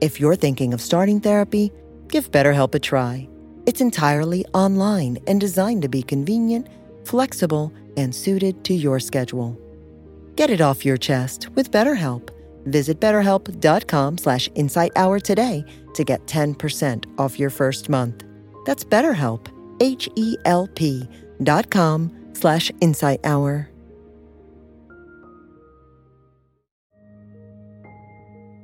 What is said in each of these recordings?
If you're thinking of starting therapy, give BetterHelp a try. It's entirely online and designed to be convenient, flexible, and suited to your schedule. Get it off your chest with BetterHelp. Visit betterhelp.com slash insighthour today to get 10% off your first month. That's BetterHelp, H-E-L-P dot com slash insighthour.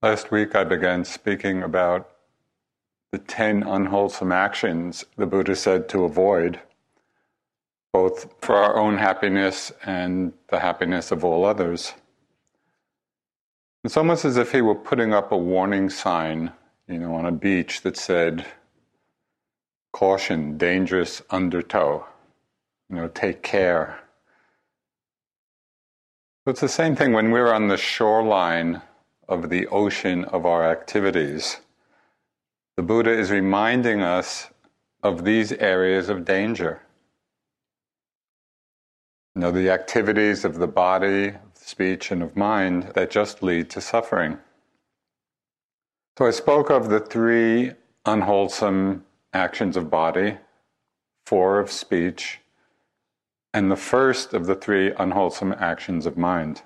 Last week I began speaking about the 10 unwholesome actions the Buddha said to avoid, both for our own happiness and the happiness of all others. It's almost as if he were putting up a warning sign, you know, on a beach that said, caution, dangerous undertow, you know, take care. It's the same thing when we're on the shoreline of the ocean of our activities. The Buddha is reminding us of these areas of danger. You know, the activities of the body, of speech, and of mind that just lead to suffering. So I spoke of the three unwholesome actions of body, four of speech, and the first of the three unwholesome actions of mind.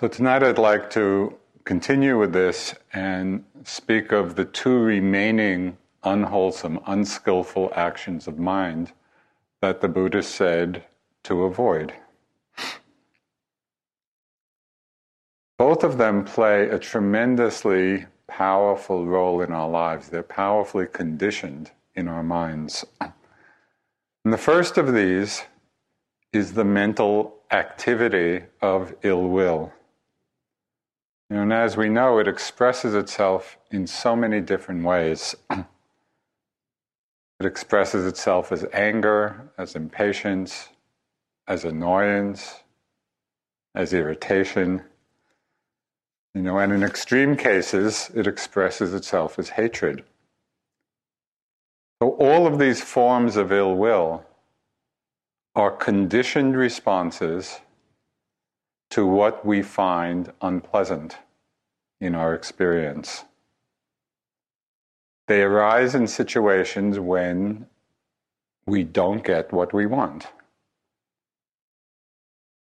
So tonight I'd like to continue with this and speak of the two remaining unwholesome, unskillful actions of mind that the Buddha said to avoid. Both of them play a tremendously powerful role in our lives. They're powerfully conditioned in our minds. And the first of these is the mental activity of ill will. And as we know, it expresses itself in so many different ways. it expresses itself as anger, as impatience, as annoyance, as irritation. You know, and in extreme cases, it expresses itself as hatred. So, all of these forms of ill will are conditioned responses to what we find unpleasant in our experience. They arise in situations when we don't get what we want.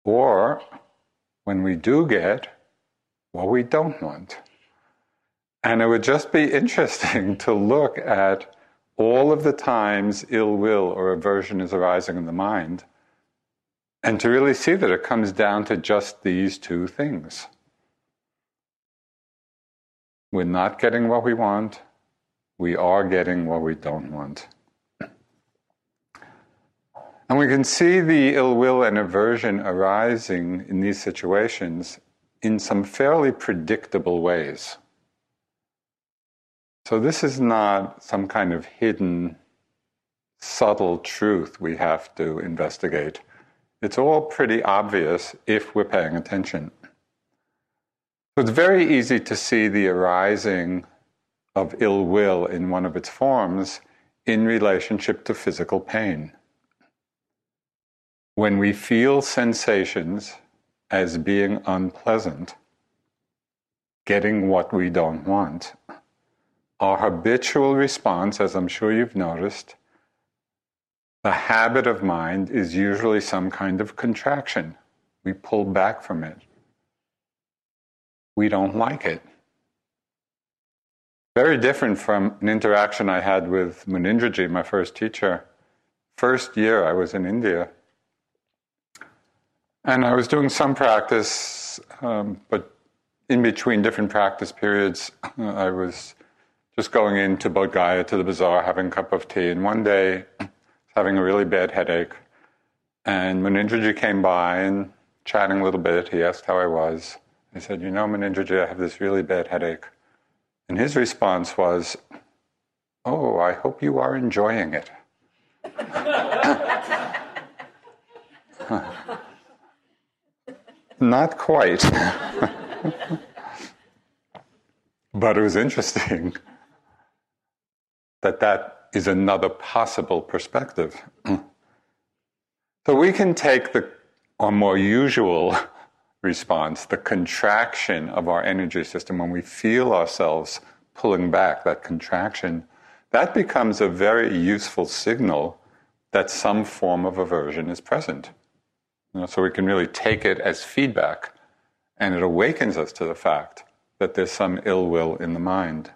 Or when we do get what we don't want. And it would just be interesting to look at all of the times ill will or aversion is arising in the mind, and to really see that it comes down to just these two things. We're not getting what we want, we are getting what we don't want. And we can see the ill will and aversion arising in these situations in some fairly predictable ways. So, this is not some kind of hidden, subtle truth we have to investigate. It's all pretty obvious if we're paying attention. So, it's very easy to see the arising of ill will in one of its forms in relationship to physical pain. When we feel sensations as being unpleasant, getting what we don't want, our habitual response, as I'm sure you've noticed, the habit of mind is usually some kind of contraction. We pull back from it. We don't like it. Very different from an interaction I had with Munindraji, my first teacher. First year I was in India and I was doing some practice, um, but in between different practice periods, I was just going into Bodh Gaya to the bazaar, having a cup of tea. And one day, having a really bad headache, and Munindraji came by and chatting a little bit. He asked how I was. I said, You know, Munindraji, I have this really bad headache. And his response was, Oh, I hope you are enjoying it. Not quite. but it was interesting that that is another possible perspective. so we can take the our more usual response, the contraction of our energy system when we feel ourselves pulling back, that contraction, that becomes a very useful signal that some form of aversion is present. You know, so we can really take it as feedback, and it awakens us to the fact that there's some ill will in the mind.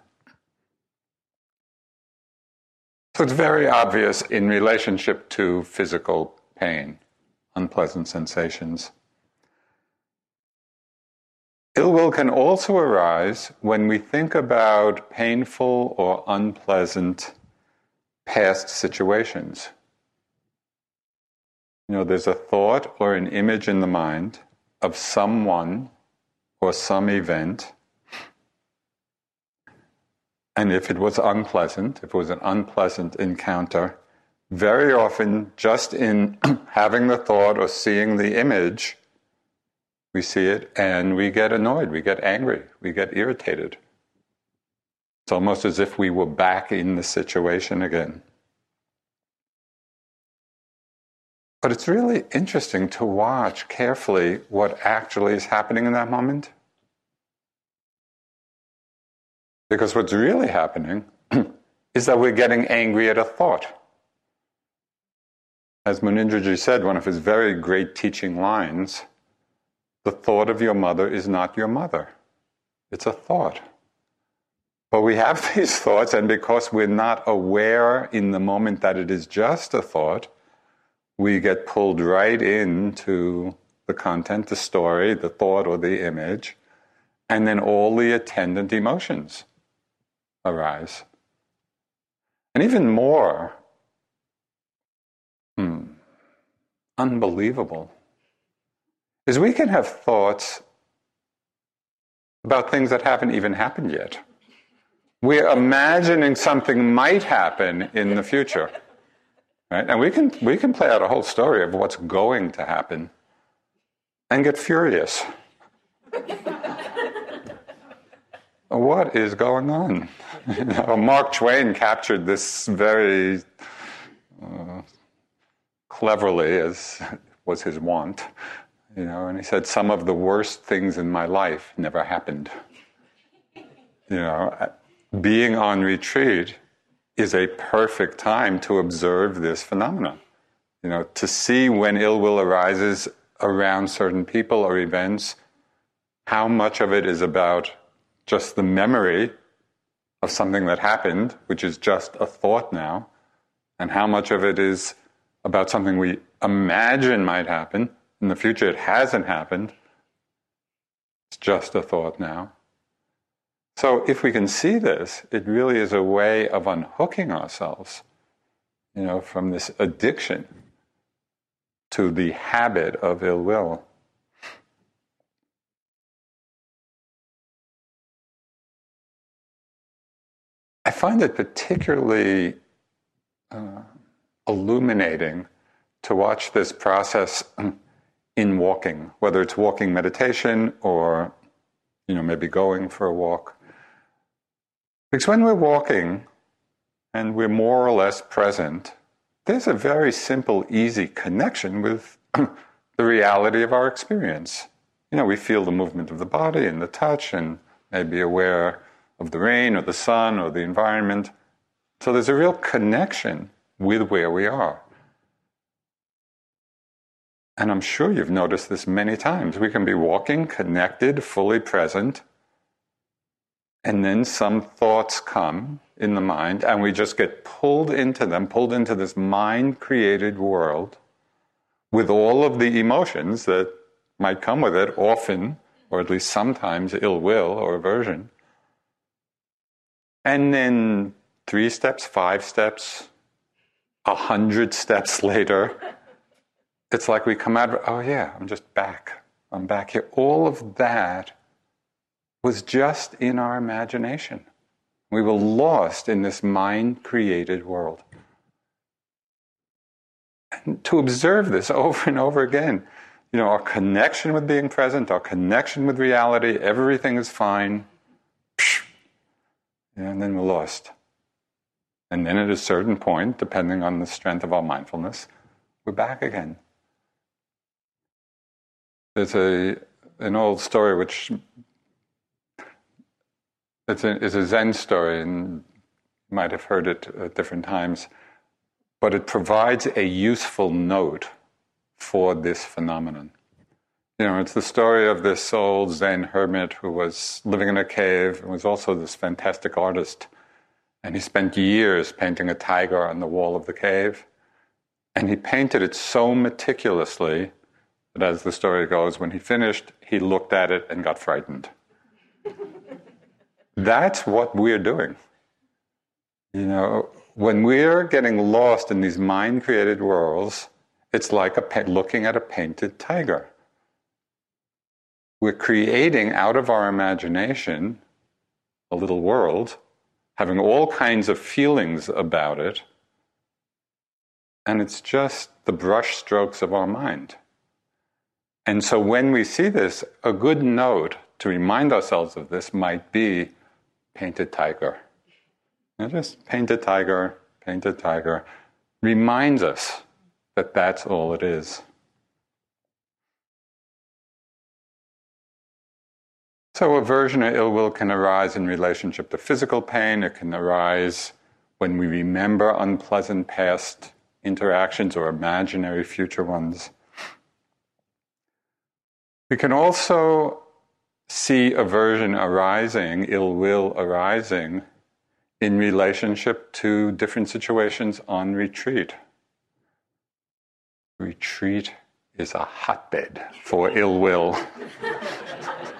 So it's very obvious in relationship to physical pain, unpleasant sensations. Ill will can also arise when we think about painful or unpleasant past situations. You know, there's a thought or an image in the mind of someone or some event. And if it was unpleasant, if it was an unpleasant encounter, very often just in having the thought or seeing the image, we see it and we get annoyed, we get angry, we get irritated. It's almost as if we were back in the situation again. But it's really interesting to watch carefully what actually is happening in that moment. Because what's really happening is that we're getting angry at a thought. As Munindraji said, one of his very great teaching lines the thought of your mother is not your mother, it's a thought. But we have these thoughts, and because we're not aware in the moment that it is just a thought, we get pulled right into the content, the story, the thought, or the image, and then all the attendant emotions arise. And even more hmm, unbelievable is we can have thoughts about things that haven't even happened yet. We're imagining something might happen in the future. Right? And we can, we can play out a whole story of what's going to happen and get furious. What is going on? Mark Twain captured this very uh, cleverly, as was his wont. You know, and he said, Some of the worst things in my life never happened. You know, being on retreat is a perfect time to observe this phenomenon. You know, to see when ill will arises around certain people or events, how much of it is about just the memory of something that happened, which is just a thought now, and how much of it is about something we imagine might happen. In the future, it hasn't happened. It's just a thought now. So, if we can see this, it really is a way of unhooking ourselves, you know, from this addiction to the habit of ill will. Find it particularly uh, illuminating to watch this process in walking, whether it's walking meditation or, you know, maybe going for a walk. Because when we're walking and we're more or less present, there's a very simple, easy connection with the reality of our experience. You know, we feel the movement of the body and the touch and maybe aware of the rain or the sun or the environment. So there's a real connection with where we are. And I'm sure you've noticed this many times. We can be walking, connected, fully present, and then some thoughts come in the mind, and we just get pulled into them, pulled into this mind created world with all of the emotions that might come with it, often, or at least sometimes, ill will or aversion. And then three steps, five steps, a hundred steps later, it's like we come out of, oh yeah, I'm just back. I'm back here. All of that was just in our imagination. We were lost in this mind created world. And to observe this over and over again, you know, our connection with being present, our connection with reality, everything is fine. And then we're lost. And then at a certain point, depending on the strength of our mindfulness, we're back again. There's a an old story which it's a, it's a Zen story, and you might have heard it at different times, but it provides a useful note for this phenomenon. You know, it's the story of this old Zen hermit who was living in a cave and was also this fantastic artist. And he spent years painting a tiger on the wall of the cave. And he painted it so meticulously that, as the story goes, when he finished, he looked at it and got frightened. That's what we're doing. You know, when we're getting lost in these mind created worlds, it's like looking at a painted tiger. We're creating out of our imagination a little world, having all kinds of feelings about it, and it's just the brush strokes of our mind. And so when we see this, a good note to remind ourselves of this might be painted tiger. Now just painted tiger, painted tiger reminds us that that's all it is. So, aversion or ill will can arise in relationship to physical pain. It can arise when we remember unpleasant past interactions or imaginary future ones. We can also see aversion arising, ill will arising in relationship to different situations on retreat. Retreat is a hotbed for ill will.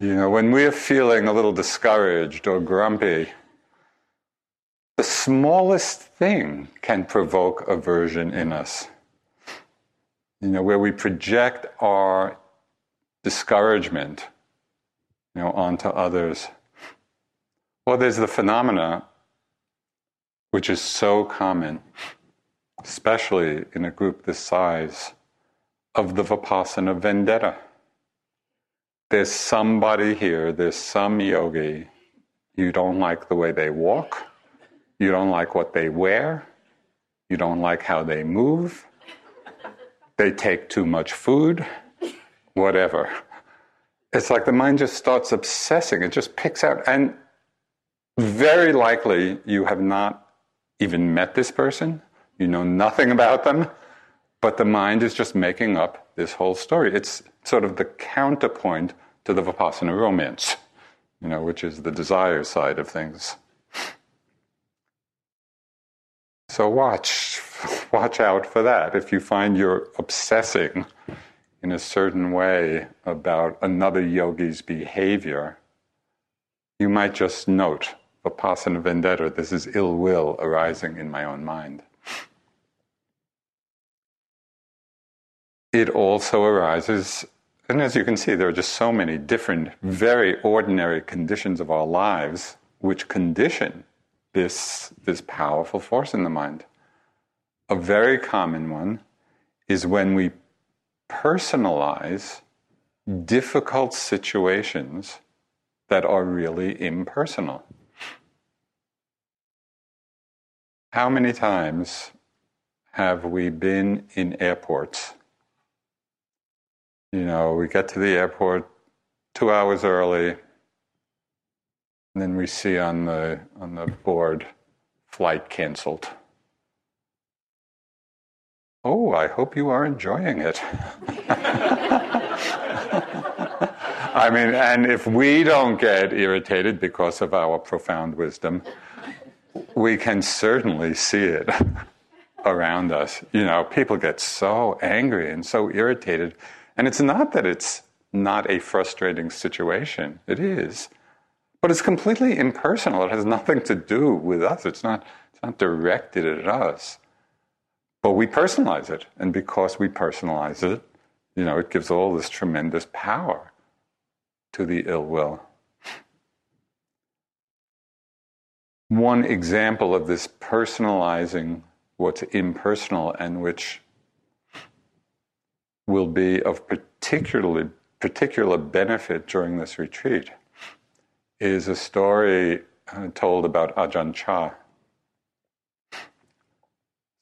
you know, when we're feeling a little discouraged or grumpy, the smallest thing can provoke aversion in us you know, where we project our discouragement, you know, onto others. Well, there's the phenomena which is so common, especially in a group this size, of the Vipassana vendetta. There's somebody here, there's some yogi, you don't like the way they walk, you don't like what they wear, you don't like how they move, they take too much food, whatever. It's like the mind just starts obsessing, it just picks out. And very likely you have not even met this person, you know nothing about them, but the mind is just making up this whole story. It's sort of the counterpoint to the Vipassana romance. you know, which is the desire side of things. So watch, watch out for that. If you find you're obsessing in a certain way about another yogi's behavior, you might just note vipassana vendetta, this is ill will arising in my own mind. It also arises, and as you can see, there are just so many different, very ordinary conditions of our lives which condition this, this powerful force in the mind. A very common one is when we personalize difficult situations that are really impersonal. How many times have we been in airports? You know, we get to the airport two hours early, and then we see on the on the board, flight canceled. Oh, I hope you are enjoying it. I mean, and if we don't get irritated because of our profound wisdom, we can certainly see it around us. You know, people get so angry and so irritated. And it's not that it's not a frustrating situation, it is. But it's completely impersonal. It has nothing to do with us. It's not, it's not directed at us. But we personalize it. And because we personalize it, you know, it gives all this tremendous power to the ill will. one example of this personalizing what's impersonal and which will be of particularly particular benefit during this retreat is a story uh, told about Ajahn Chah.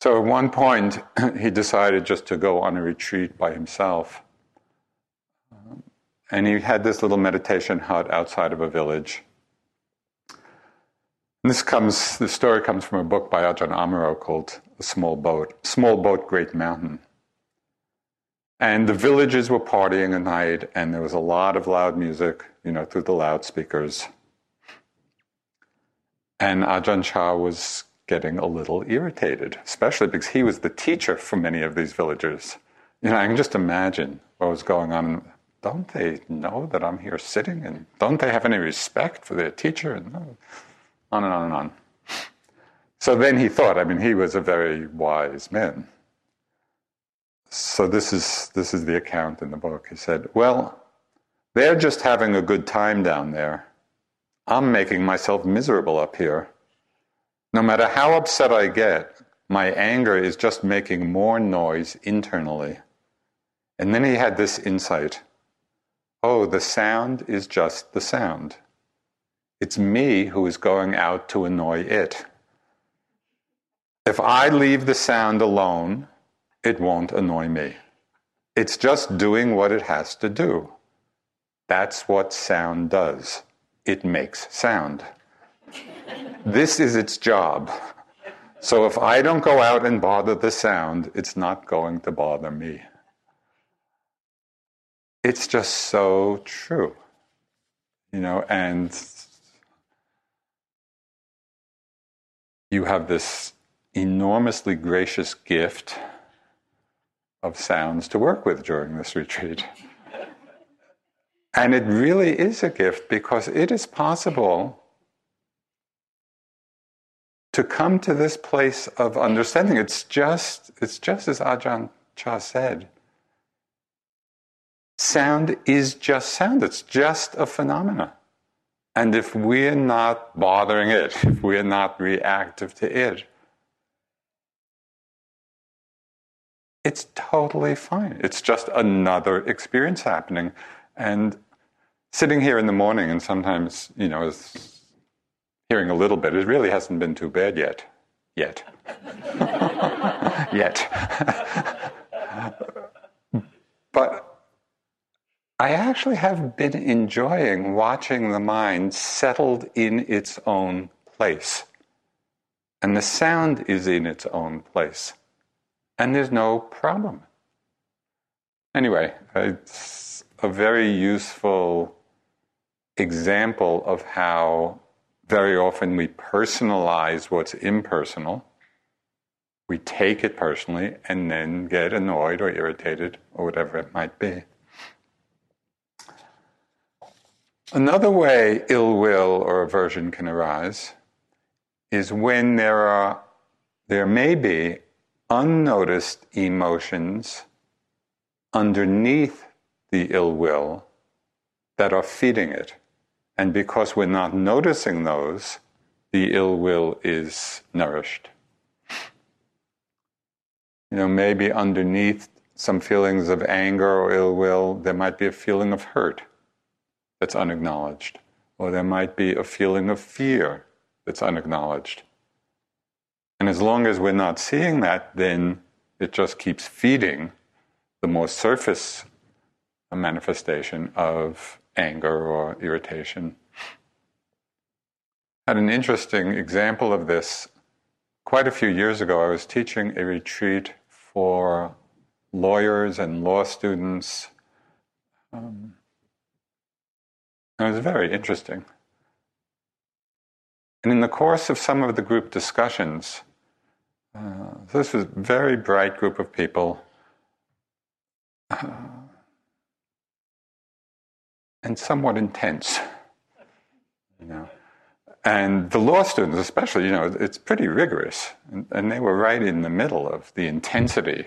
So at one point, he decided just to go on a retreat by himself. and he had this little meditation hut outside of a village. And this comes, the story comes from a book by Ajahn Amaro called A Small Boat, Small Boat, Great Mountain. And the villagers were partying at night, and there was a lot of loud music, you know, through the loudspeakers. And Ajahn Chah was getting a little irritated, especially because he was the teacher for many of these villagers. You know, I can just imagine what was going on. Don't they know that I'm here sitting? And don't they have any respect for their teacher? And on and on and on. So then he thought, I mean, he was a very wise man. So this is, this is the account in the book. He said, Well, they're just having a good time down there. I'm making myself miserable up here. No matter how upset I get, my anger is just making more noise internally. And then he had this insight oh, the sound is just the sound. It's me who is going out to annoy it. If I leave the sound alone, it won't annoy me. It's just doing what it has to do. That's what sound does. It makes sound. this is its job. So if I don't go out and bother the sound, it's not going to bother me. It's just so true. You know, and you have this enormously gracious gift of sounds to work with during this retreat. And it really is a gift because it is possible to come to this place of understanding. It's just, it's just as Ajahn Chah said. Sound is just sound. It's just a phenomena. And if we're not bothering it, if we're not reactive to it, it's totally fine. It's just another experience happening. And sitting here in the morning and sometimes, you know, hearing a little bit, it really hasn't been too bad yet. Yet. yet. but I actually have been enjoying watching the mind settled in its own place. And the sound is in its own place. And there's no problem. Anyway, it's a very useful example of how very often we personalize what's impersonal. We take it personally and then get annoyed or irritated or whatever it might be. Another way ill will or aversion can arise is when there are there may be unnoticed emotions underneath the ill will that are feeding it. And because we're not noticing those, the ill will is nourished. You know, maybe underneath some feelings of anger or ill will, there might be a feeling of hurt that's unacknowledged, or there might be a feeling of fear that's unacknowledged. And as long as we're not seeing that, then it just keeps feeding the more surface manifestation of anger or irritation. I had an interesting example of this. Quite a few years ago, I was teaching a retreat for lawyers and law students. Um, it was very interesting. And in the course of some of the group discussions, uh, this was a very bright group of people. Uh, and somewhat intense. You know, and the law students, especially, you know, it's pretty rigorous, and, and, they were right in the middle of the intensity,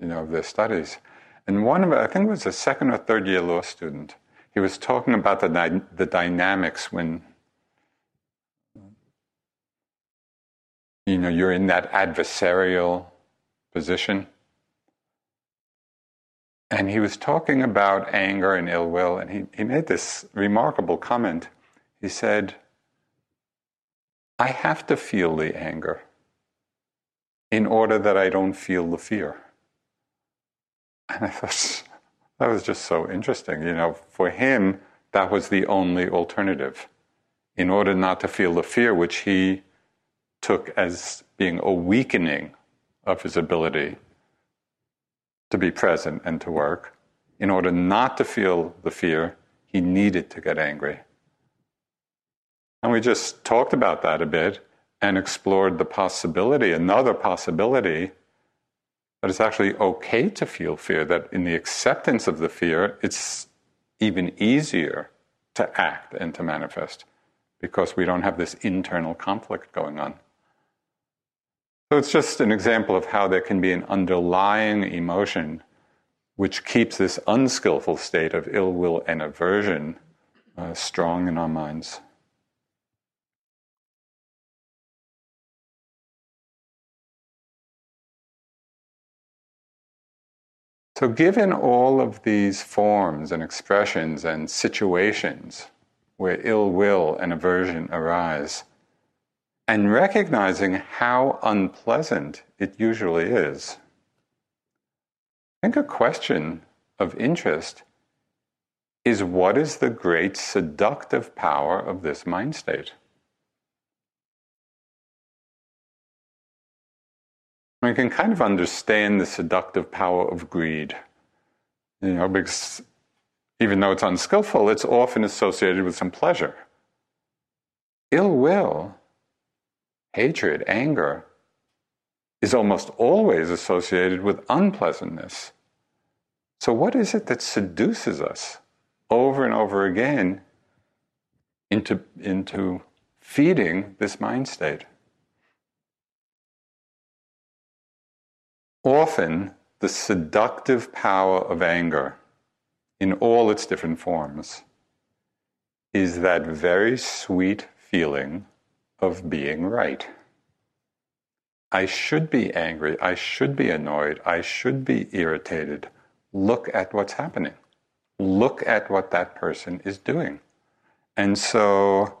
you know, of their studies. And one of, I think it was a second or third year law student, he was talking about the the dynamics when, you know, you're in that adversarial position and he was talking about anger and ill will, and he, he made this remarkable comment. He said, I have to feel the anger in order that I don't feel the fear. And I thought, that was just so interesting. You know, for him, that was the only alternative. In order not to feel the fear, which he took as being a weakening of his ability to be present and to work. In order not to feel the fear, he needed to get angry. And we just talked about that a bit and explored the possibility, another possibility, that it's actually okay to feel fear, that in the acceptance of the fear, it's even easier to act and to manifest because we don't have this internal conflict going on. So it's just an example of how there can be an underlying emotion which keeps this unskillful state of ill will and aversion uh, strong in our minds. So, given all of these forms and expressions and situations where ill will and aversion arise, and recognizing how unpleasant it usually is. I think a question of interest is what is the great seductive power of this mind state? We can kind of understand the seductive power of greed, you know, because even though it's unskillful, it's often associated with some pleasure. Ill will hatred, anger, is almost always associated with unpleasantness. So, what is it that seduces us over and over again into, into feeding this mind state? Often, the seductive power of anger, in all its different forms, is that very sweet feeling of being right. I should be angry. I should be annoyed. I should be irritated. Look at what's happening. Look at what that person is doing. And so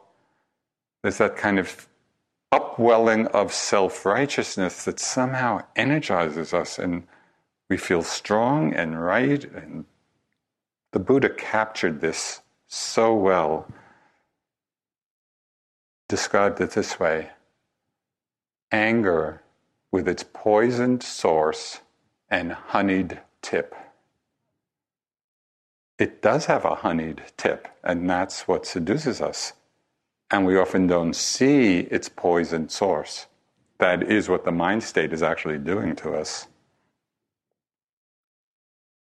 there's that kind of upwelling of self righteousness that somehow energizes us and we feel strong and right. And the Buddha captured this so well described it this way anger with its poisoned source and honeyed tip. it does have a honeyed tip, and that's what seduces us. And we often don't see its poisoned source. That is what the mind state is actually doing to us.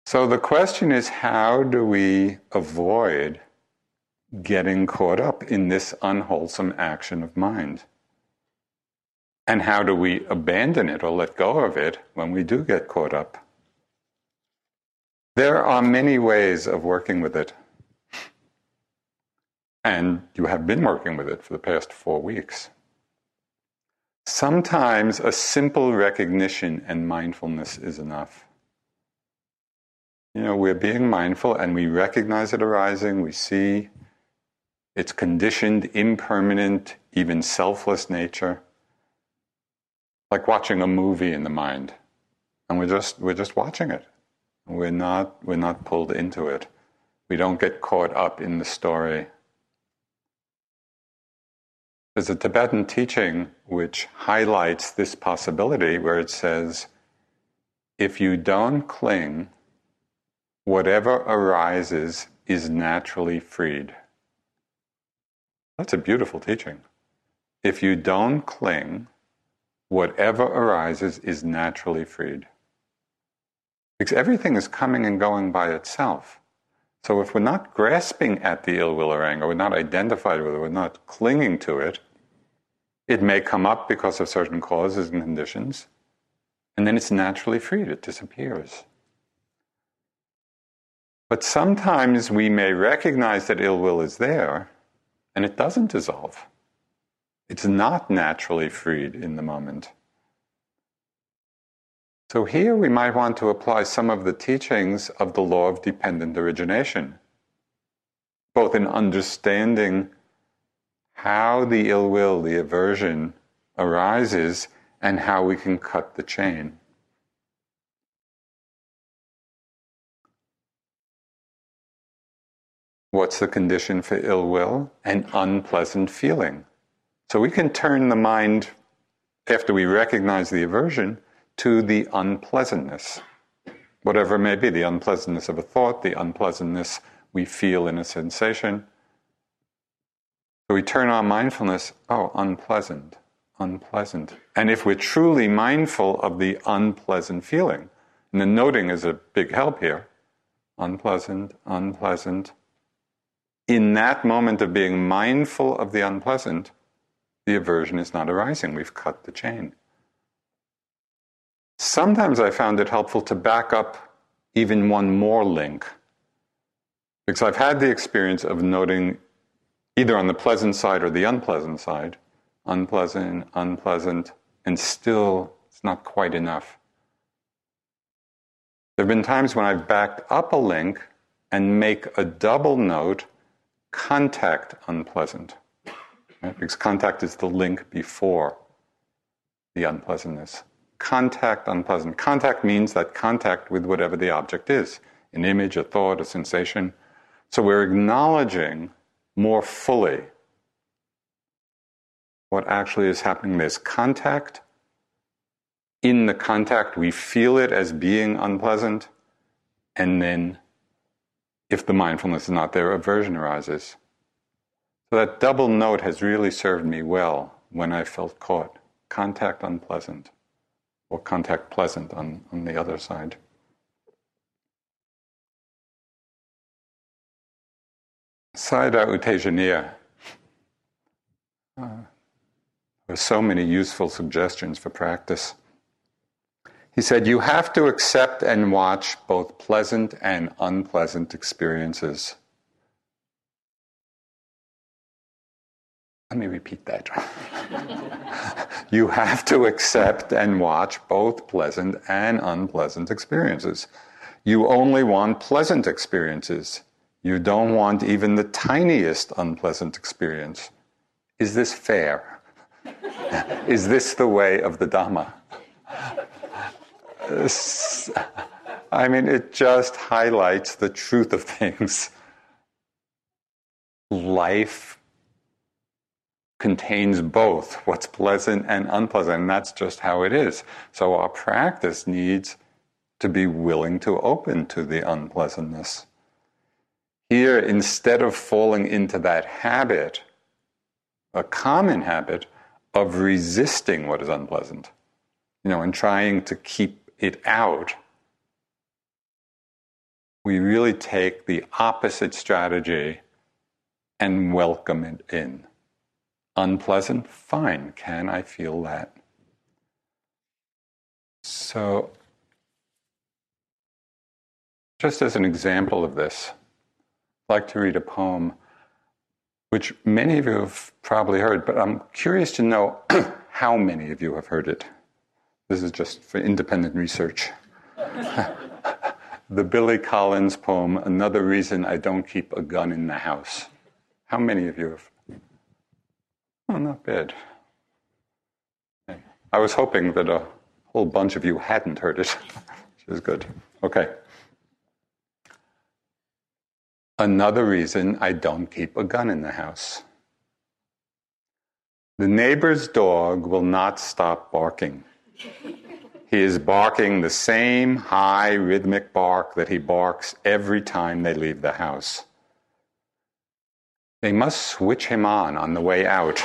So the question is how do we avoid getting caught up in this unwholesome action of mind? And how do we abandon it or let go of it when we do get caught up? There are many ways of working with it. And you have been working with it for the past four weeks. Sometimes a simple recognition and mindfulness is enough. You know, we're being mindful and we recognize it arising, we see its conditioned, impermanent, even selfless nature. Like watching a movie in the mind. And we're just we're just watching it. We're not we're not pulled into it. We don't get caught up in the story. There's a Tibetan teaching which highlights this possibility where it says, if you don't cling, whatever arises is naturally freed. That's a beautiful teaching. If you don't cling, whatever arises is naturally freed. Because everything is coming and going by itself. So if we're not grasping at the ill will or anger, we're not identified with it, we're not clinging to it, it may come up because of certain causes and conditions, and then it's naturally freed, it disappears. But sometimes we may recognize that ill will is there, and it doesn't dissolve. It's not naturally freed in the moment. So here we might want to apply some of the teachings of the law of dependent origination, both in understanding how the ill will, the aversion arises, and how we can cut the chain. What's the condition for ill will? An unpleasant feeling. So we can turn the mind, after we recognize the aversion, to the unpleasantness, whatever may be the unpleasantness of a thought, the unpleasantness we feel in a sensation. So we turn on mindfulness, oh, unpleasant, unpleasant. And if we're truly mindful of the unpleasant feeling, and the noting is a big help here unpleasant, unpleasant. In that moment of being mindful of the unpleasant, the aversion is not arising. We've cut the chain. Sometimes I found it helpful to back up even one more link. Because I've had the experience of noting either on the pleasant side or the unpleasant side, unpleasant, unpleasant, and still it's not quite enough. There have been times when I've backed up a link and make a double note contact unpleasant. Right? Because contact is the link before the unpleasantness contact unpleasant. Contact means that contact with whatever the object is an image, a thought, a sensation. So we're acknowledging more fully what actually is happening. There's contact. In the contact, we feel it as being unpleasant. And then, if the mindfulness is not there, aversion arises. So that double note has really served me well when I felt caught. Contact unpleasant or contact pleasant on, on the other side. Sayadaw U Tejaniya. Uh, there are so many useful suggestions for practice. He said, You have to accept and watch both pleasant and unpleasant experiences. Let me repeat that. you have to accept and watch both pleasant and unpleasant experiences. You only want pleasant experiences. You don't want even the tiniest unpleasant experience. Is this fair? Is this the way of the Dhamma? I mean, it just highlights the truth of things. Life contains both what's pleasant and unpleasant, and that's just how it is. So our practice needs to be willing to open to the unpleasantness. Here, instead of falling into that habit, a common habit of resisting what is unpleasant, you know, and trying to keep it out, we really take the opposite strategy and welcome it in. Unpleasant? Fine. Can I feel that? So, just as an example of this, I'd like to read a poem which many of you have probably heard, but I'm curious to know how many of you have heard it. This is just for independent research. the Billy Collins poem, Another Reason I Don't Keep a Gun in the House. How many of you have? Oh, not bad. I was hoping that a whole bunch of you hadn't heard it, which is good. Okay. Another reason I don't keep a gun in the house. The neighbor's dog will not stop barking. He is barking the same high rhythmic bark that he barks every time they leave the house. They must switch him on on the way out.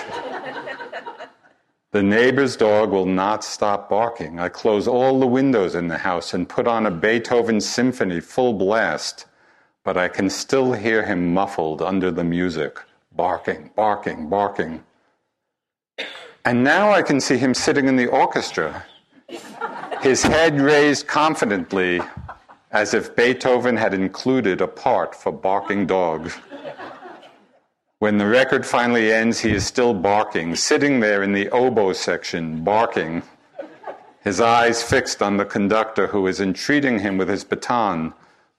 the neighbor's dog will not stop barking. I close all the windows in the house and put on a Beethoven symphony full blast, but I can still hear him muffled under the music, barking, barking, barking. And now I can see him sitting in the orchestra his head raised confidently as if Beethoven had included a part for barking dogs. When the record finally ends, he is still barking, sitting there in the oboe section, barking, his eyes fixed on the conductor who is entreating him with his baton,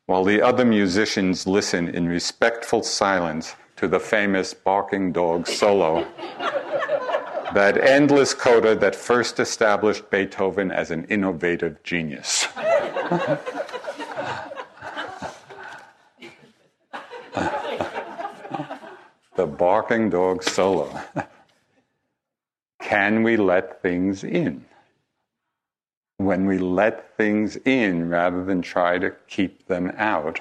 while the other musicians listen in respectful silence to the famous barking dog solo that endless coda that first established Beethoven as an innovative genius. the barking dog solo. Can we let things in? When we let things in rather than try to keep them out,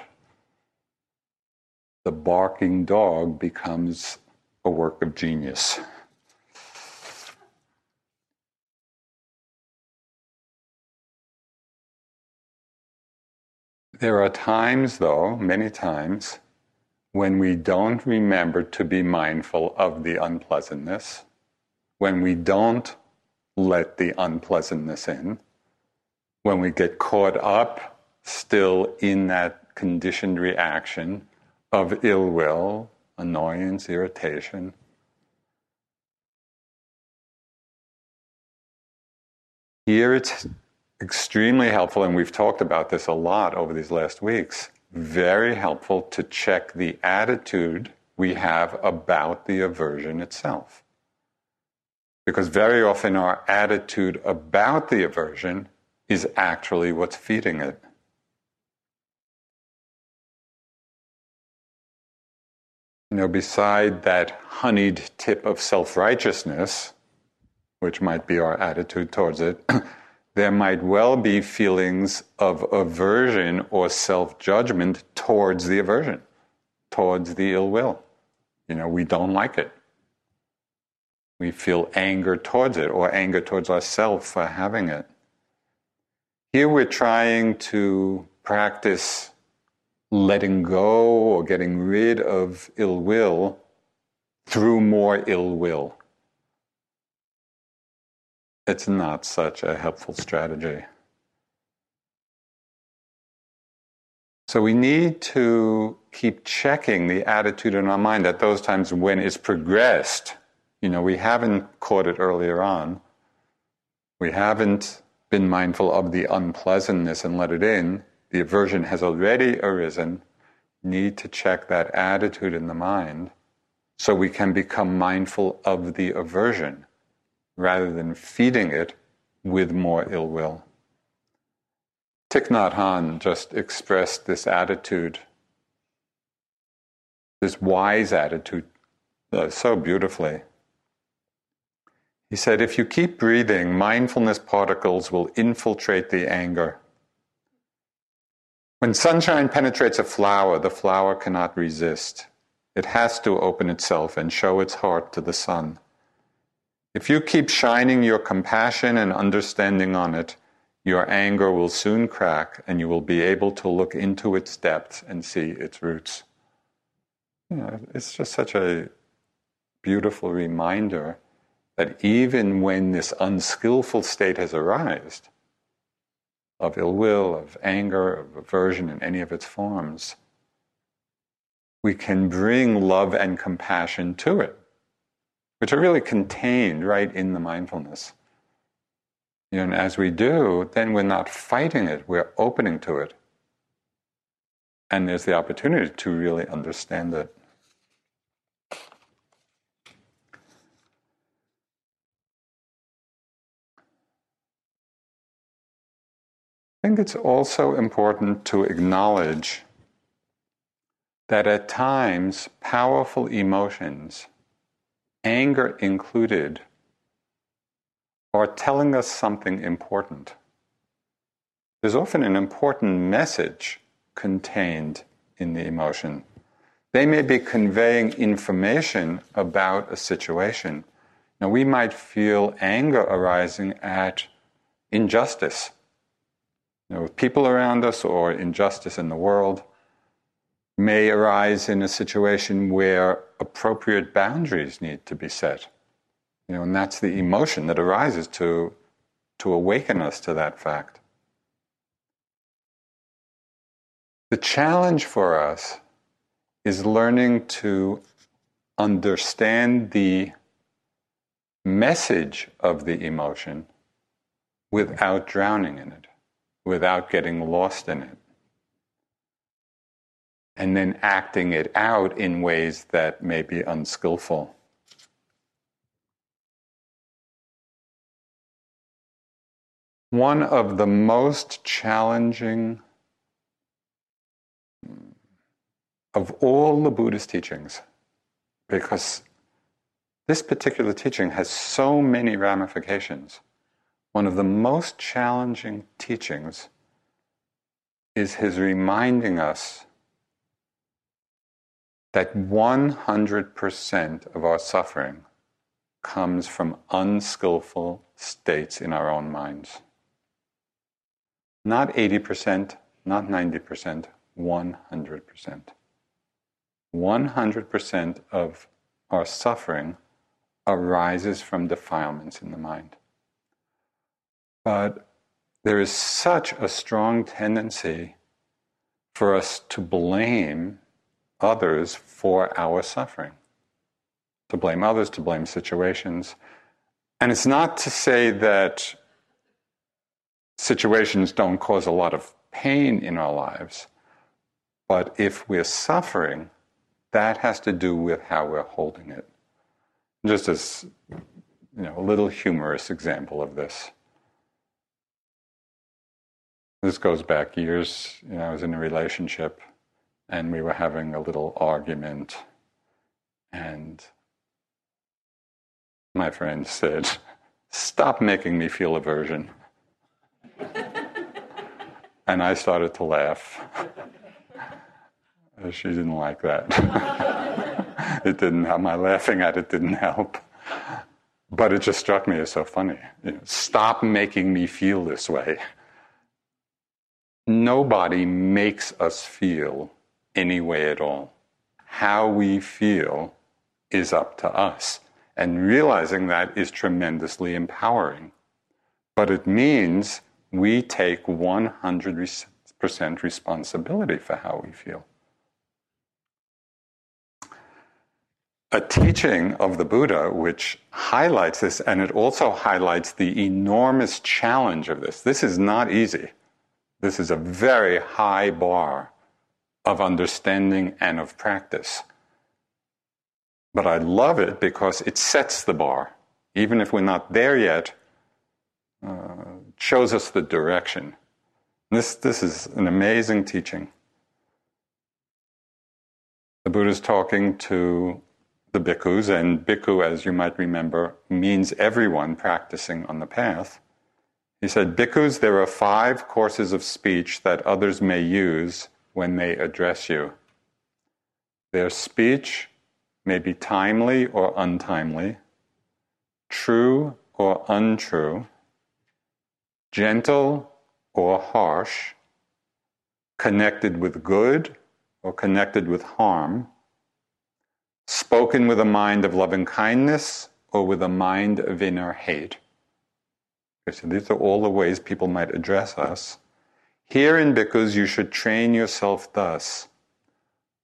the barking dog becomes a work of genius. There are times, though, many times, when we don't remember to be mindful of the unpleasantness, when we don't let the unpleasantness in, when we get caught up still in that conditioned reaction of ill will, annoyance, irritation. Here it's extremely helpful, and we've talked about this a lot over these last weeks. Very helpful to check the attitude we have about the aversion itself. Because very often our attitude about the aversion is actually what's feeding it. You know, beside that honeyed tip of self righteousness, which might be our attitude towards it, there might well be feelings of aversion or self judgment towards the aversion, towards the ill will. You know, we don't like it. We feel anger towards it or anger towards ourselves for having it. Here we're trying to practice letting go or getting rid of ill will through more ill will it's not such a helpful strategy. So we need to keep checking the attitude in our mind at those times when it's progressed. You know, we haven't caught it earlier on. We haven't been mindful of the unpleasantness and let it in. The aversion has already arisen. Need to check that attitude in the mind so we can become mindful of the aversion rather than feeding it with more ill will. Thich Nhat Hanh just expressed this attitude, this wise attitude, uh, so beautifully. He said, if you keep breathing, mindfulness particles will infiltrate the anger. When sunshine penetrates a flower, the flower cannot resist. It has to open itself and show its heart to the sun. If you keep shining your compassion and understanding on it, your anger will soon crack and you will be able to look into its depths and see its roots. You know, it's just such a beautiful reminder that even when this unskillful state has arisen, of ill will, of anger, of aversion in any of its forms, we can bring love and compassion to it, which are really contained right in the mindfulness. And as we do, then we're not fighting it, we're opening to it. And there's the opportunity to really understand it. I think it's also important to acknowledge that at times powerful emotions, anger included, are telling us something important. There's often an important message contained in the emotion. They may be conveying information about a situation. Now, we might feel anger arising at injustice you know, with people around us or injustice in the world may arise in a situation where appropriate boundaries need to be set. You know, and that's the emotion that arises to, to awaken us to that fact. The challenge for us is learning to understand the message of the emotion without drowning in it without getting lost in it. And then acting it out in ways that may be unskillful. One of the most challenging of all the Buddhist teachings, because this particular teaching has so many ramifications one of the most challenging teachings is his reminding us that 100% of our suffering comes from unskillful states in our own minds. Not 80%, not 90%, 100%. 100% of our suffering arises from defilements in the mind. But there is such a strong tendency for us to blame others for our suffering, to blame others, to blame situations. And it's not to say that situations don't cause a lot of pain in our lives, but if we're suffering, that has to do with how we're holding it. Just as you know, a little humorous example of this. This goes back years. You know, I was in a relationship and we were having a little argument. And my friend said, Stop making me feel aversion. and I started to laugh. She didn't like that. it didn't help. My laughing at it didn't help. But it just struck me as so funny. You know, Stop making me feel this way nobody makes us feel any way at all. How we feel is up to us. And realizing that is tremendously empowering. But it means we take 100% responsibility for how we feel. A teaching of the Buddha which highlights this, and it also highlights the enormous challenge of this. This is not easy. This is a very high bar of understanding and of practice. But I love it because it sets the bar. Even if we're not there yet, uh, shows us the direction. This, this is an amazing teaching. The Buddha is talking to the bhikkhus, and bhikkhu, as you might remember, means everyone practicing on the path. He said, Bhikkhus, there are five courses of speech that others may use when they address you. Their speech may be timely or untimely, true or untrue, gentle or harsh, connected with good or connected with harm, spoken with a mind of loving kindness or with a mind of inner hate. So these are all the ways people might address us. Here in Bhikkhus, you should train yourself thus.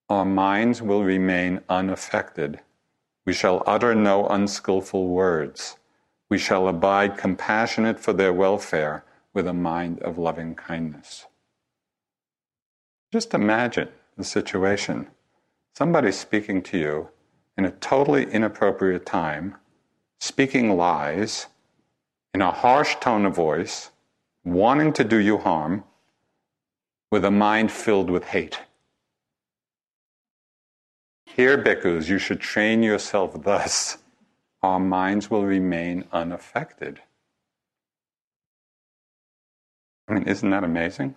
Our minds will remain unaffected. We shall utter no unskillful words. We shall abide compassionate for their welfare with a mind of loving kindness. Just imagine the situation. Somebody speaking to you in a totally inappropriate time, speaking lies in a harsh tone of voice, wanting to do you harm, with a mind filled with hate. Here, bhikkhus, you should train yourself thus. Our minds will remain unaffected. I mean, isn't that amazing?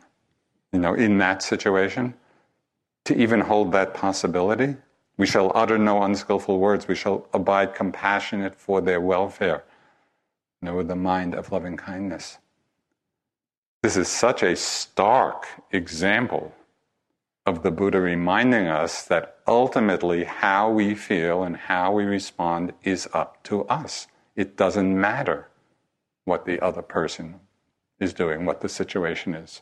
You know, in that situation, to even hold that possibility. We shall utter no unskillful words. We shall abide compassionate for their welfare, you know, with the mind of loving kindness. This is such a stark example of the Buddha reminding us that ultimately how we feel and how we respond is up to us. It doesn't matter what the other person is doing, what the situation is.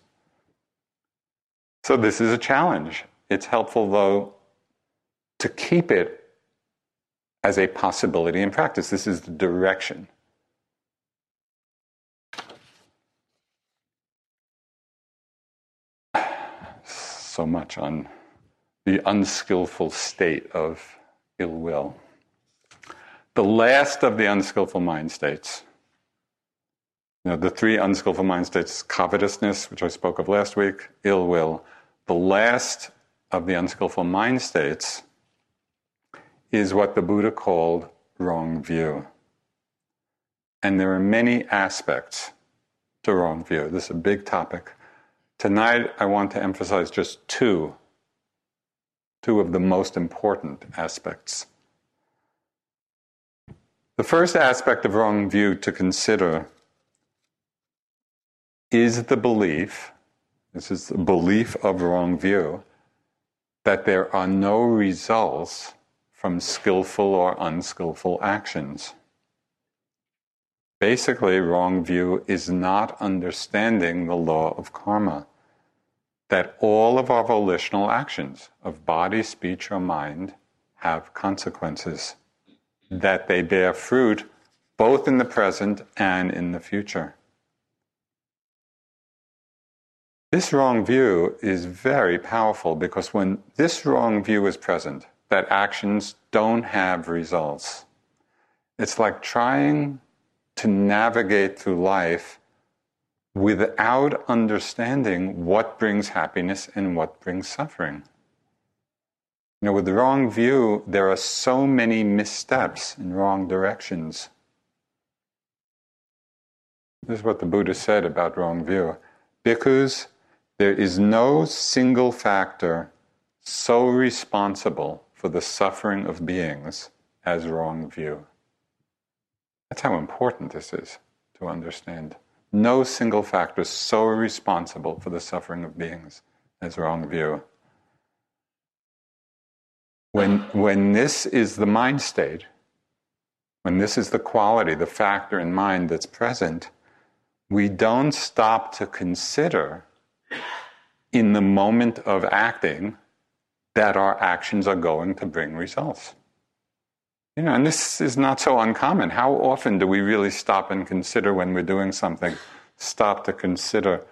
So, this is a challenge. It's helpful, though, to keep it as a possibility in practice. This is the direction. So much on the unskillful state of ill will. The last of the unskillful mind states. You know, the three unskillful mind states covetousness, which I spoke of last week, ill will, the last of the unskillful mind states is what the Buddha called wrong view. And there are many aspects to wrong view. This is a big topic. Tonight, I want to emphasize just two, two of the most important aspects. The first aspect of wrong view to consider is the belief this is the belief of wrong view that there are no results from skillful or unskillful actions. Basically, wrong view is not understanding the law of karma, that all of our volitional actions of body, speech, or mind have consequences, that they bear fruit both in the present and in the future. This wrong view is very powerful because when this wrong view is present, that actions don't have results, it's like trying to navigate through life without understanding what brings happiness and what brings suffering. You know, with the wrong view, there are so many missteps in wrong directions. This is what the Buddha said about wrong view. Bhikkhus there is no single factor so responsible for the suffering of beings as wrong view. That's how important this is to understand. No single factor is so responsible for the suffering of beings as wrong view. When, when this is the mind state, when this is the quality, the factor in mind that's present, we don't stop to consider in the moment of acting that our actions are going to bring results. You know, and this is not so uncommon. How often do we really stop and consider when we're doing something? Stop to consider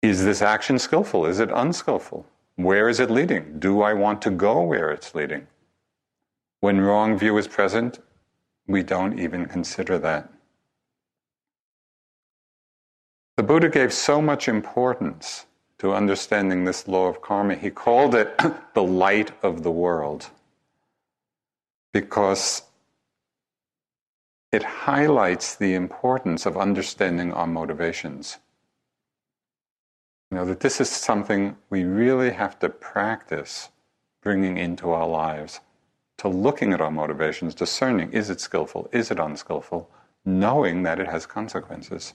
is this action skillful? Is it unskillful? Where is it leading? Do I want to go where it's leading? When wrong view is present, we don't even consider that. The Buddha gave so much importance to understanding this law of karma. He called it the light of the world because it highlights the importance of understanding our motivations. You know, that this is something we really have to practice bringing into our lives, to looking at our motivations, discerning is it skillful, is it unskillful, knowing that it has consequences.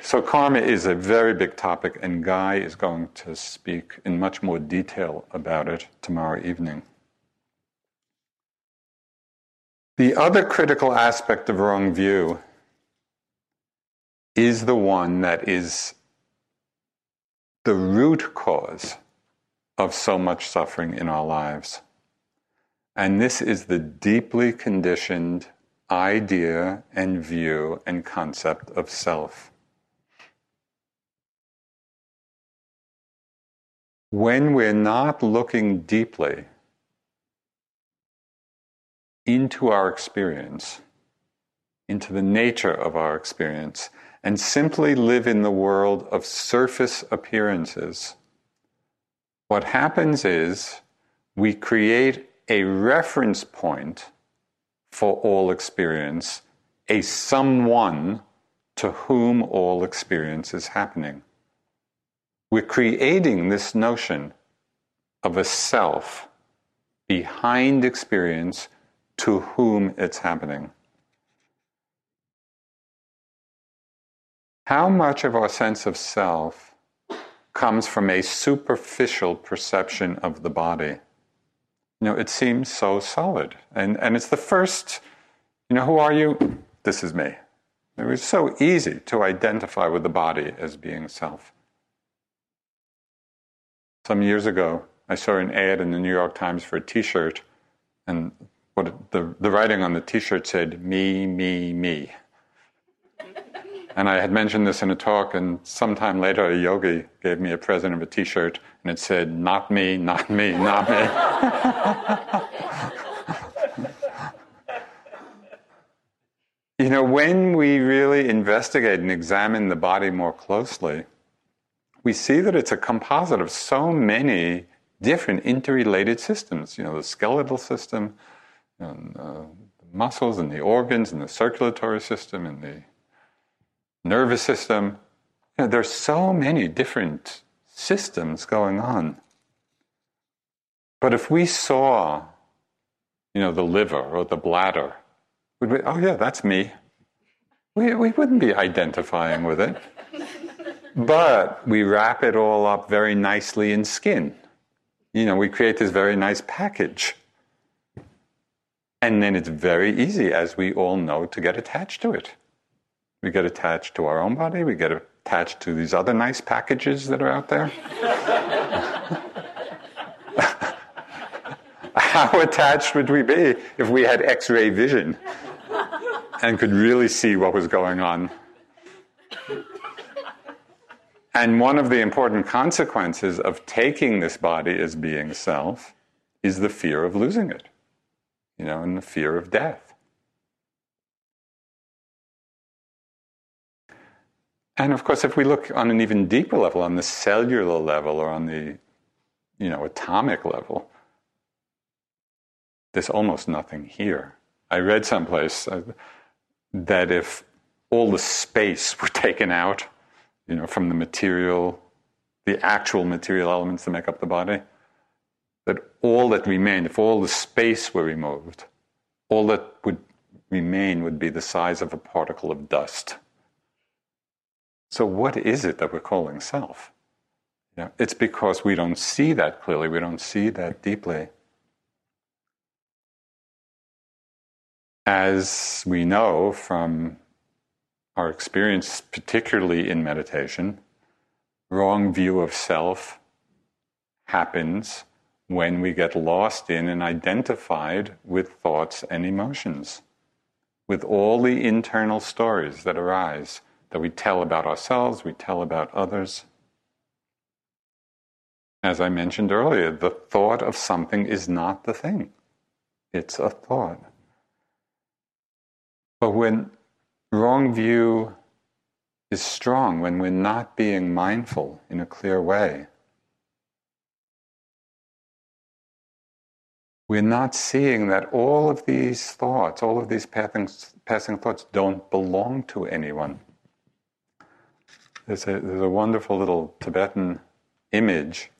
So, karma is a very big topic, and Guy is going to speak in much more detail about it tomorrow evening. The other critical aspect of wrong view is the one that is the root cause of so much suffering in our lives. And this is the deeply conditioned idea and view and concept of self. When we're not looking deeply into our experience, into the nature of our experience, and simply live in the world of surface appearances, what happens is we create a reference point for all experience, a someone to whom all experience is happening. We're creating this notion of a self behind experience to whom it's happening. How much of our sense of self comes from a superficial perception of the body? You know, it seems so solid. And, and it's the first, you know, who are you? This is me. It was so easy to identify with the body as being self. Some years ago, I saw an ad in the New York Times for a t shirt, and what the, the writing on the T-shirt said, "Me, me, me." and I had mentioned this in a talk, and sometime later, a yogi gave me a present of a T-shirt, and it said, "Not me, not me, not me." you know, when we really investigate and examine the body more closely, we see that it's a composite of so many different interrelated systems. You know, the skeletal system, and uh, the muscles and the organs and the circulatory system and the nervous system. You know, there's so many different systems going on. But if we saw, you know, the liver or the bladder, we'd be, oh yeah, that's me. We, we wouldn't be identifying with it. but we wrap it all up very nicely in skin. You know, we create this very nice package. And then it's very easy, as we all know, to get attached to it. We get attached to our own body, we get attached to these other nice packages that are out there. How attached would we be if we had x ray vision and could really see what was going on? And one of the important consequences of taking this body as being self is the fear of losing it you know, and the fear of death. And of course, if we look on an even deeper level, on the cellular level or on the, you know, atomic level, there's almost nothing here. I read someplace uh, that if all the space were taken out, you know, from the material, the actual material elements that make up the body, all that remained, if all the space were removed, all that would remain would be the size of a particle of dust. So, what is it that we're calling self? It's because we don't see that clearly, we don't see that deeply. As we know from our experience, particularly in meditation, wrong view of self happens when we get lost in and identified with thoughts and emotions, with all the internal stories that arise that we tell about ourselves, we tell about others. As I mentioned earlier, the thought of something is not the thing, it's a thought. But when wrong view is strong, when we're not being mindful in a clear way, we're not seeing that all of these thoughts, all of these passing, passing thoughts, don't belong to anyone. There's a, there's a wonderful little Tibetan image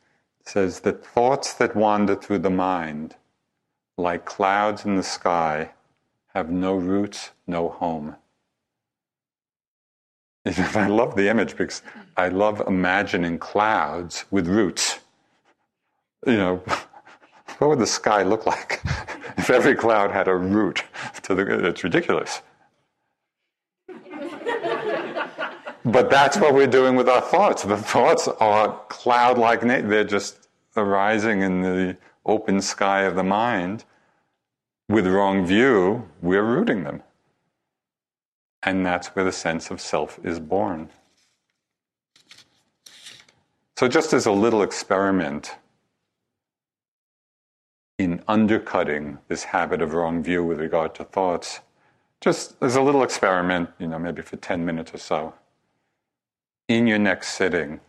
it says that thoughts that wander through the mind, like clouds in the sky, have no roots, no home. I love the image because I love imagining clouds with roots. You know, what would the sky look like if every cloud had a root to the it's ridiculous. but that's what we're doing with our thoughts. The thoughts are cloud-like they're just arising in the open sky of the mind with wrong view, we're rooting them. And that's where the sense of self is born. So, just as a little experiment in undercutting this habit of wrong view with regard to thoughts, just as a little experiment, you know, maybe for 10 minutes or so, in your next sitting,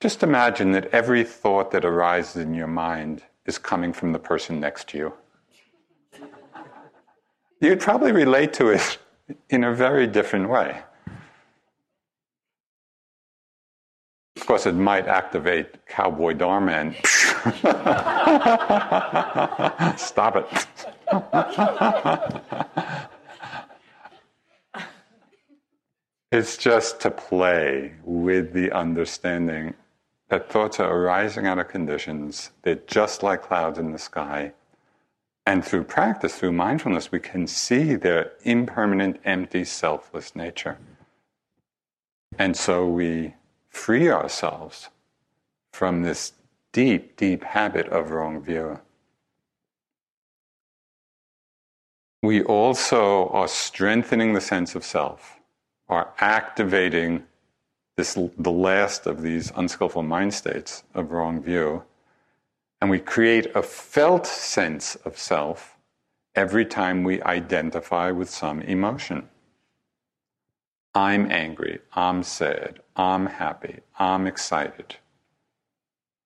just imagine that every thought that arises in your mind is coming from the person next to you. You'd probably relate to it in a very different way. Of course, it might activate cowboy Dharma stop it. it's just to play with the understanding that thoughts are arising out of conditions. They're just like clouds in the sky. And through practice, through mindfulness, we can see their impermanent, empty, selfless nature. And so we free ourselves from this deep, deep habit of wrong view. We also are strengthening the sense of self, are activating this, the last of these unskillful mind states of wrong view and we create a felt sense of self every time we identify with some emotion. I'm angry, I'm sad, I'm happy, I'm excited.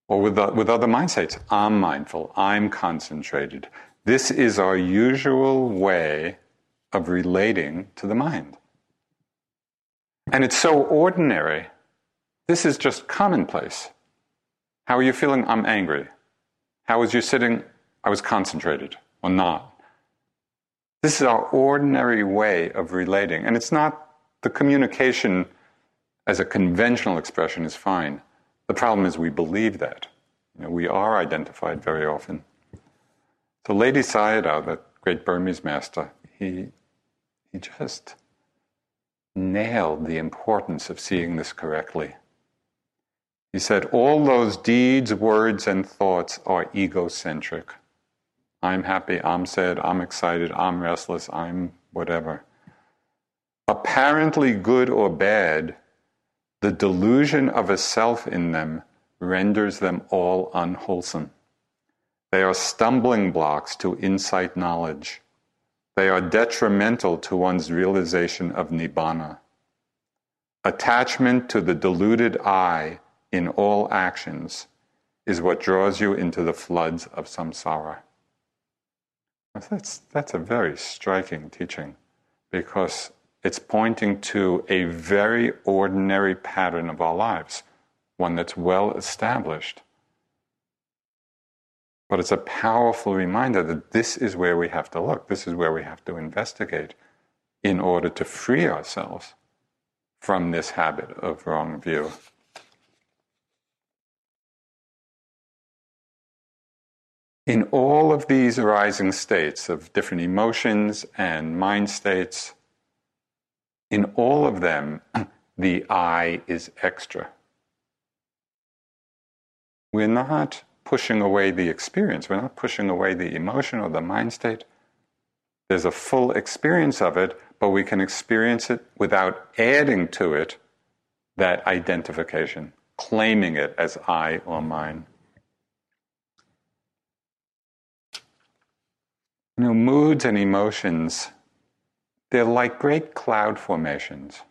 Or with, uh, with other mind states, I'm mindful, I'm concentrated. This is our usual way of relating to the mind. And it's so ordinary. This is just commonplace. How are you feeling? I'm angry. How was you sitting? I was concentrated or not. This is our ordinary way of relating. And it's not the communication as a conventional expression is fine. The problem is we believe that. You know, we are identified very often. So Ledi Sayadaw, that great Burmese master, he, he just nailed the importance of seeing this correctly. He said, All those deeds, words, and thoughts are egocentric. I'm happy, I'm sad, I'm excited, I'm restless, I'm whatever. Apparently good or bad, the delusion of a self in them renders them all unwholesome. They are stumbling blocks to insight knowledge. They are detrimental to one's realization of nibbana. Attachment to the deluded I in all actions is what draws you into the floods of samsara. That's, that's a very striking teaching because it's pointing to a very ordinary pattern of our lives, one that's well established. But it's a powerful reminder that this is where we have to look, this is where we have to investigate in order to free ourselves from this habit of wrong view. In all of these arising states of different emotions and mind states, in all of them, the I is extra. We're not pushing away the experience, we're not pushing away the emotion or the mind state. There's a full experience of it, but we can experience it without adding to it that identification, claiming it as I or mine. You know, moods and emotions, they're like great cloud formations.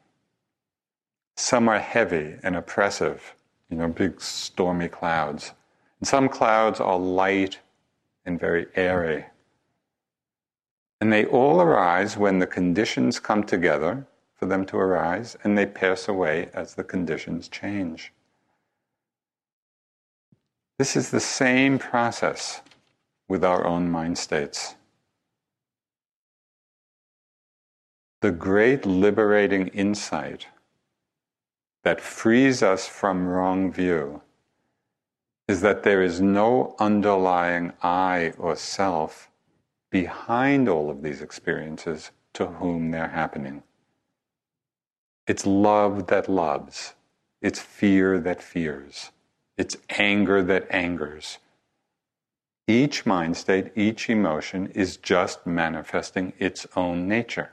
Some are heavy and oppressive, you know, big stormy clouds. And some clouds are light and very airy. And they all arise when the conditions come together for them to arise, and they pass away as the conditions change. This is the same process with our own mind states. The great liberating insight that frees us from wrong view is that there is no underlying I or self behind all of these experiences to whom they're happening. It's love that loves, it's fear that fears, it's anger that angers. Each mind state, each emotion is just manifesting its own nature.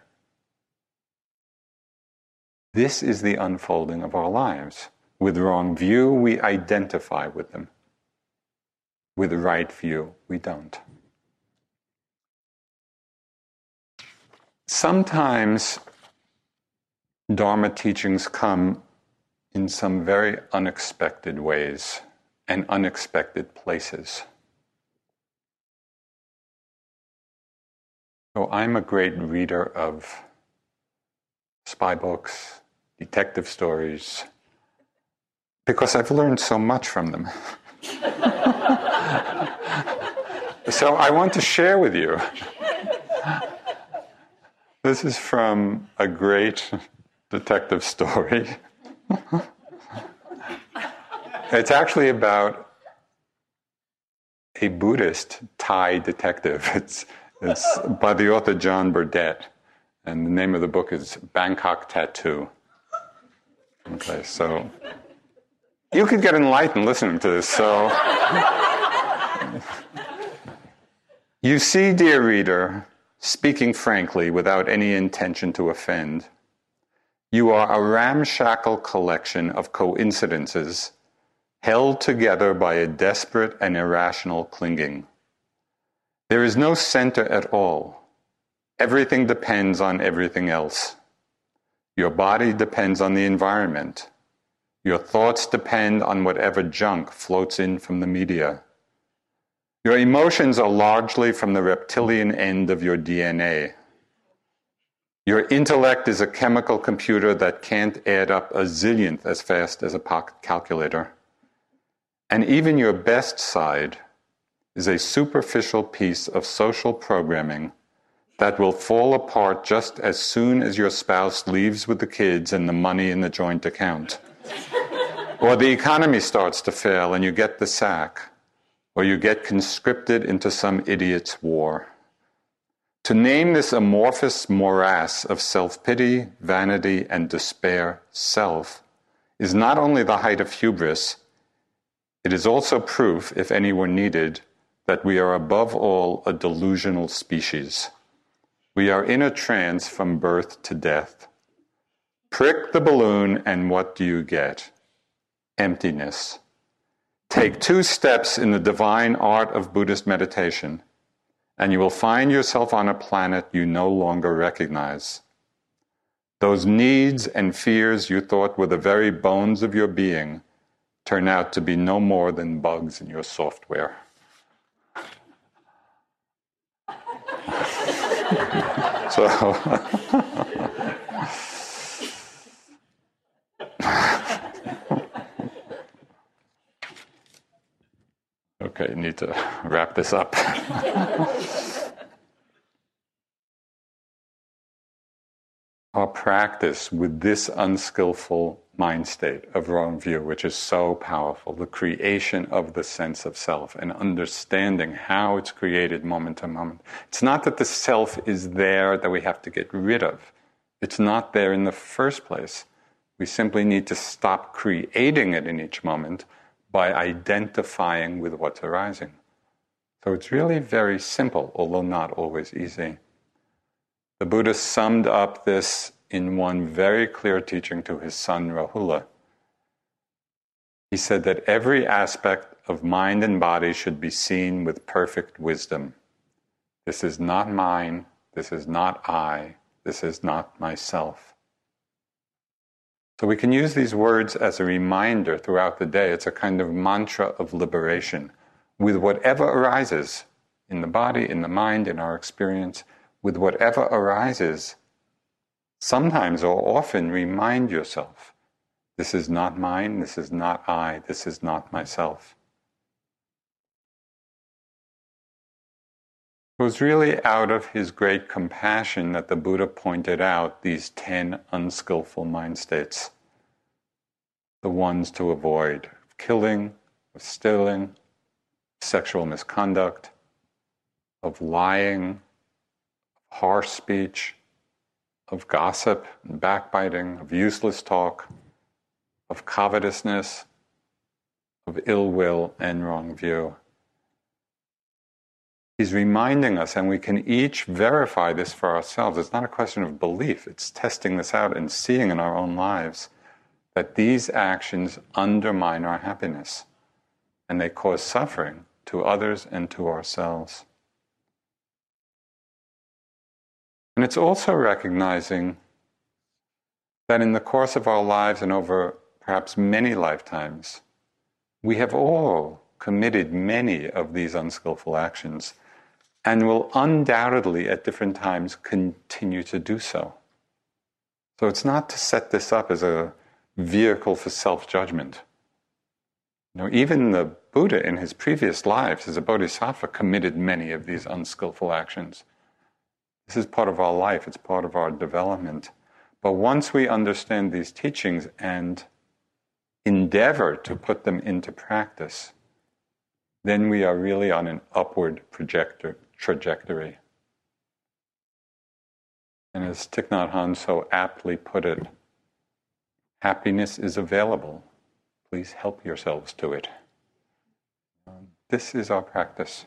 This is the unfolding of our lives. With wrong view, we identify with them. With right view, we don't. Sometimes Dharma teachings come in some very unexpected ways and unexpected places. So I'm a great reader of spy books, detective stories, because I've learned so much from them. so I want to share with you. This is from a great detective story. it's actually about a Buddhist Thai detective. It's, it's by the author John Burdett, and the name of the book is Bangkok Tattoo. Okay, so you could get enlightened listening to this. So, you see, dear reader, speaking frankly without any intention to offend, you are a ramshackle collection of coincidences held together by a desperate and irrational clinging. There is no center at all. Everything depends on everything else. Your body depends on the environment. Your thoughts depend on whatever junk floats in from the media. Your emotions are largely from the reptilian end of your DNA. Your intellect is a chemical computer that can't add up a zillionth as fast as a pocket calculator. And even your best side is a superficial piece of social programming that will fall apart just as soon as your spouse leaves with the kids and the money in the joint account. or the economy starts to fail and you get the sack, or you get conscripted into some idiot's war. To name this amorphous morass of self pity, vanity, and despair self is not only the height of hubris, it is also proof, if any were needed, that we are above all a delusional species. We are in a trance from birth to death. Prick the balloon, and what do you get? Emptiness. Take two steps in the divine art of Buddhist meditation, and you will find yourself on a planet you no longer recognize. Those needs and fears you thought were the very bones of your being turn out to be no more than bugs in your software. So. okay, need to wrap this up. Our practice with this unskillful mind state of wrong view, which is so powerful, the creation of the sense of self and understanding how it's created moment to moment. It's not that the self is there that we have to get rid of, it's not there in the first place. We simply need to stop creating it in each moment by identifying with what's arising. So it's really very simple, although not always easy. The Buddha summed up this in one very clear teaching to his son Rahula. He said that every aspect of mind and body should be seen with perfect wisdom. This is not mine, this is not I, this is not myself. So we can use these words as a reminder throughout the day. It's a kind of mantra of liberation. With whatever arises, in the body, in the mind, in our experience, with whatever arises, sometimes or often remind yourself this is not mine, this is not I, this is not myself. It was really out of his great compassion that the Buddha pointed out these 10 unskillful mind states, the ones to avoid killing, of stealing, sexual misconduct, of lying, harsh speech, of gossip and backbiting, of useless talk, of covetousness, of ill will and wrong view. He's reminding us, and we can each verify this for ourselves. It's not a question of belief, it's testing this out and seeing in our own lives that these actions undermine our happiness and they cause suffering to others and to ourselves. And it's also recognizing that in the course of our lives and over perhaps many lifetimes, we have all committed many of these unskillful actions and will undoubtedly at different times continue to do so. So it's not to set this up as a vehicle for self judgment. Know, even the Buddha in his previous lives as a bodhisattva committed many of these unskillful actions. This is part of our life, it's part of our development. But once we understand these teachings and endeavor to put them into practice, then we are really on an upward projector, trajectory. And as Thich Nhat Hanh so aptly put it, happiness is available. Please help yourselves to it. This is our practice.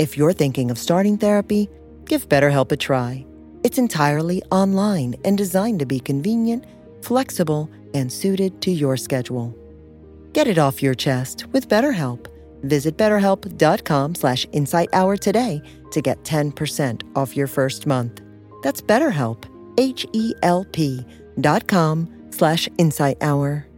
If you're thinking of starting therapy, give BetterHelp a try. It's entirely online and designed to be convenient, flexible, and suited to your schedule. Get it off your chest with BetterHelp. Visit betterhelp.com slash insighthour today to get 10% off your first month. That's BetterHelp, H-E-L-P dot com slash insighthour.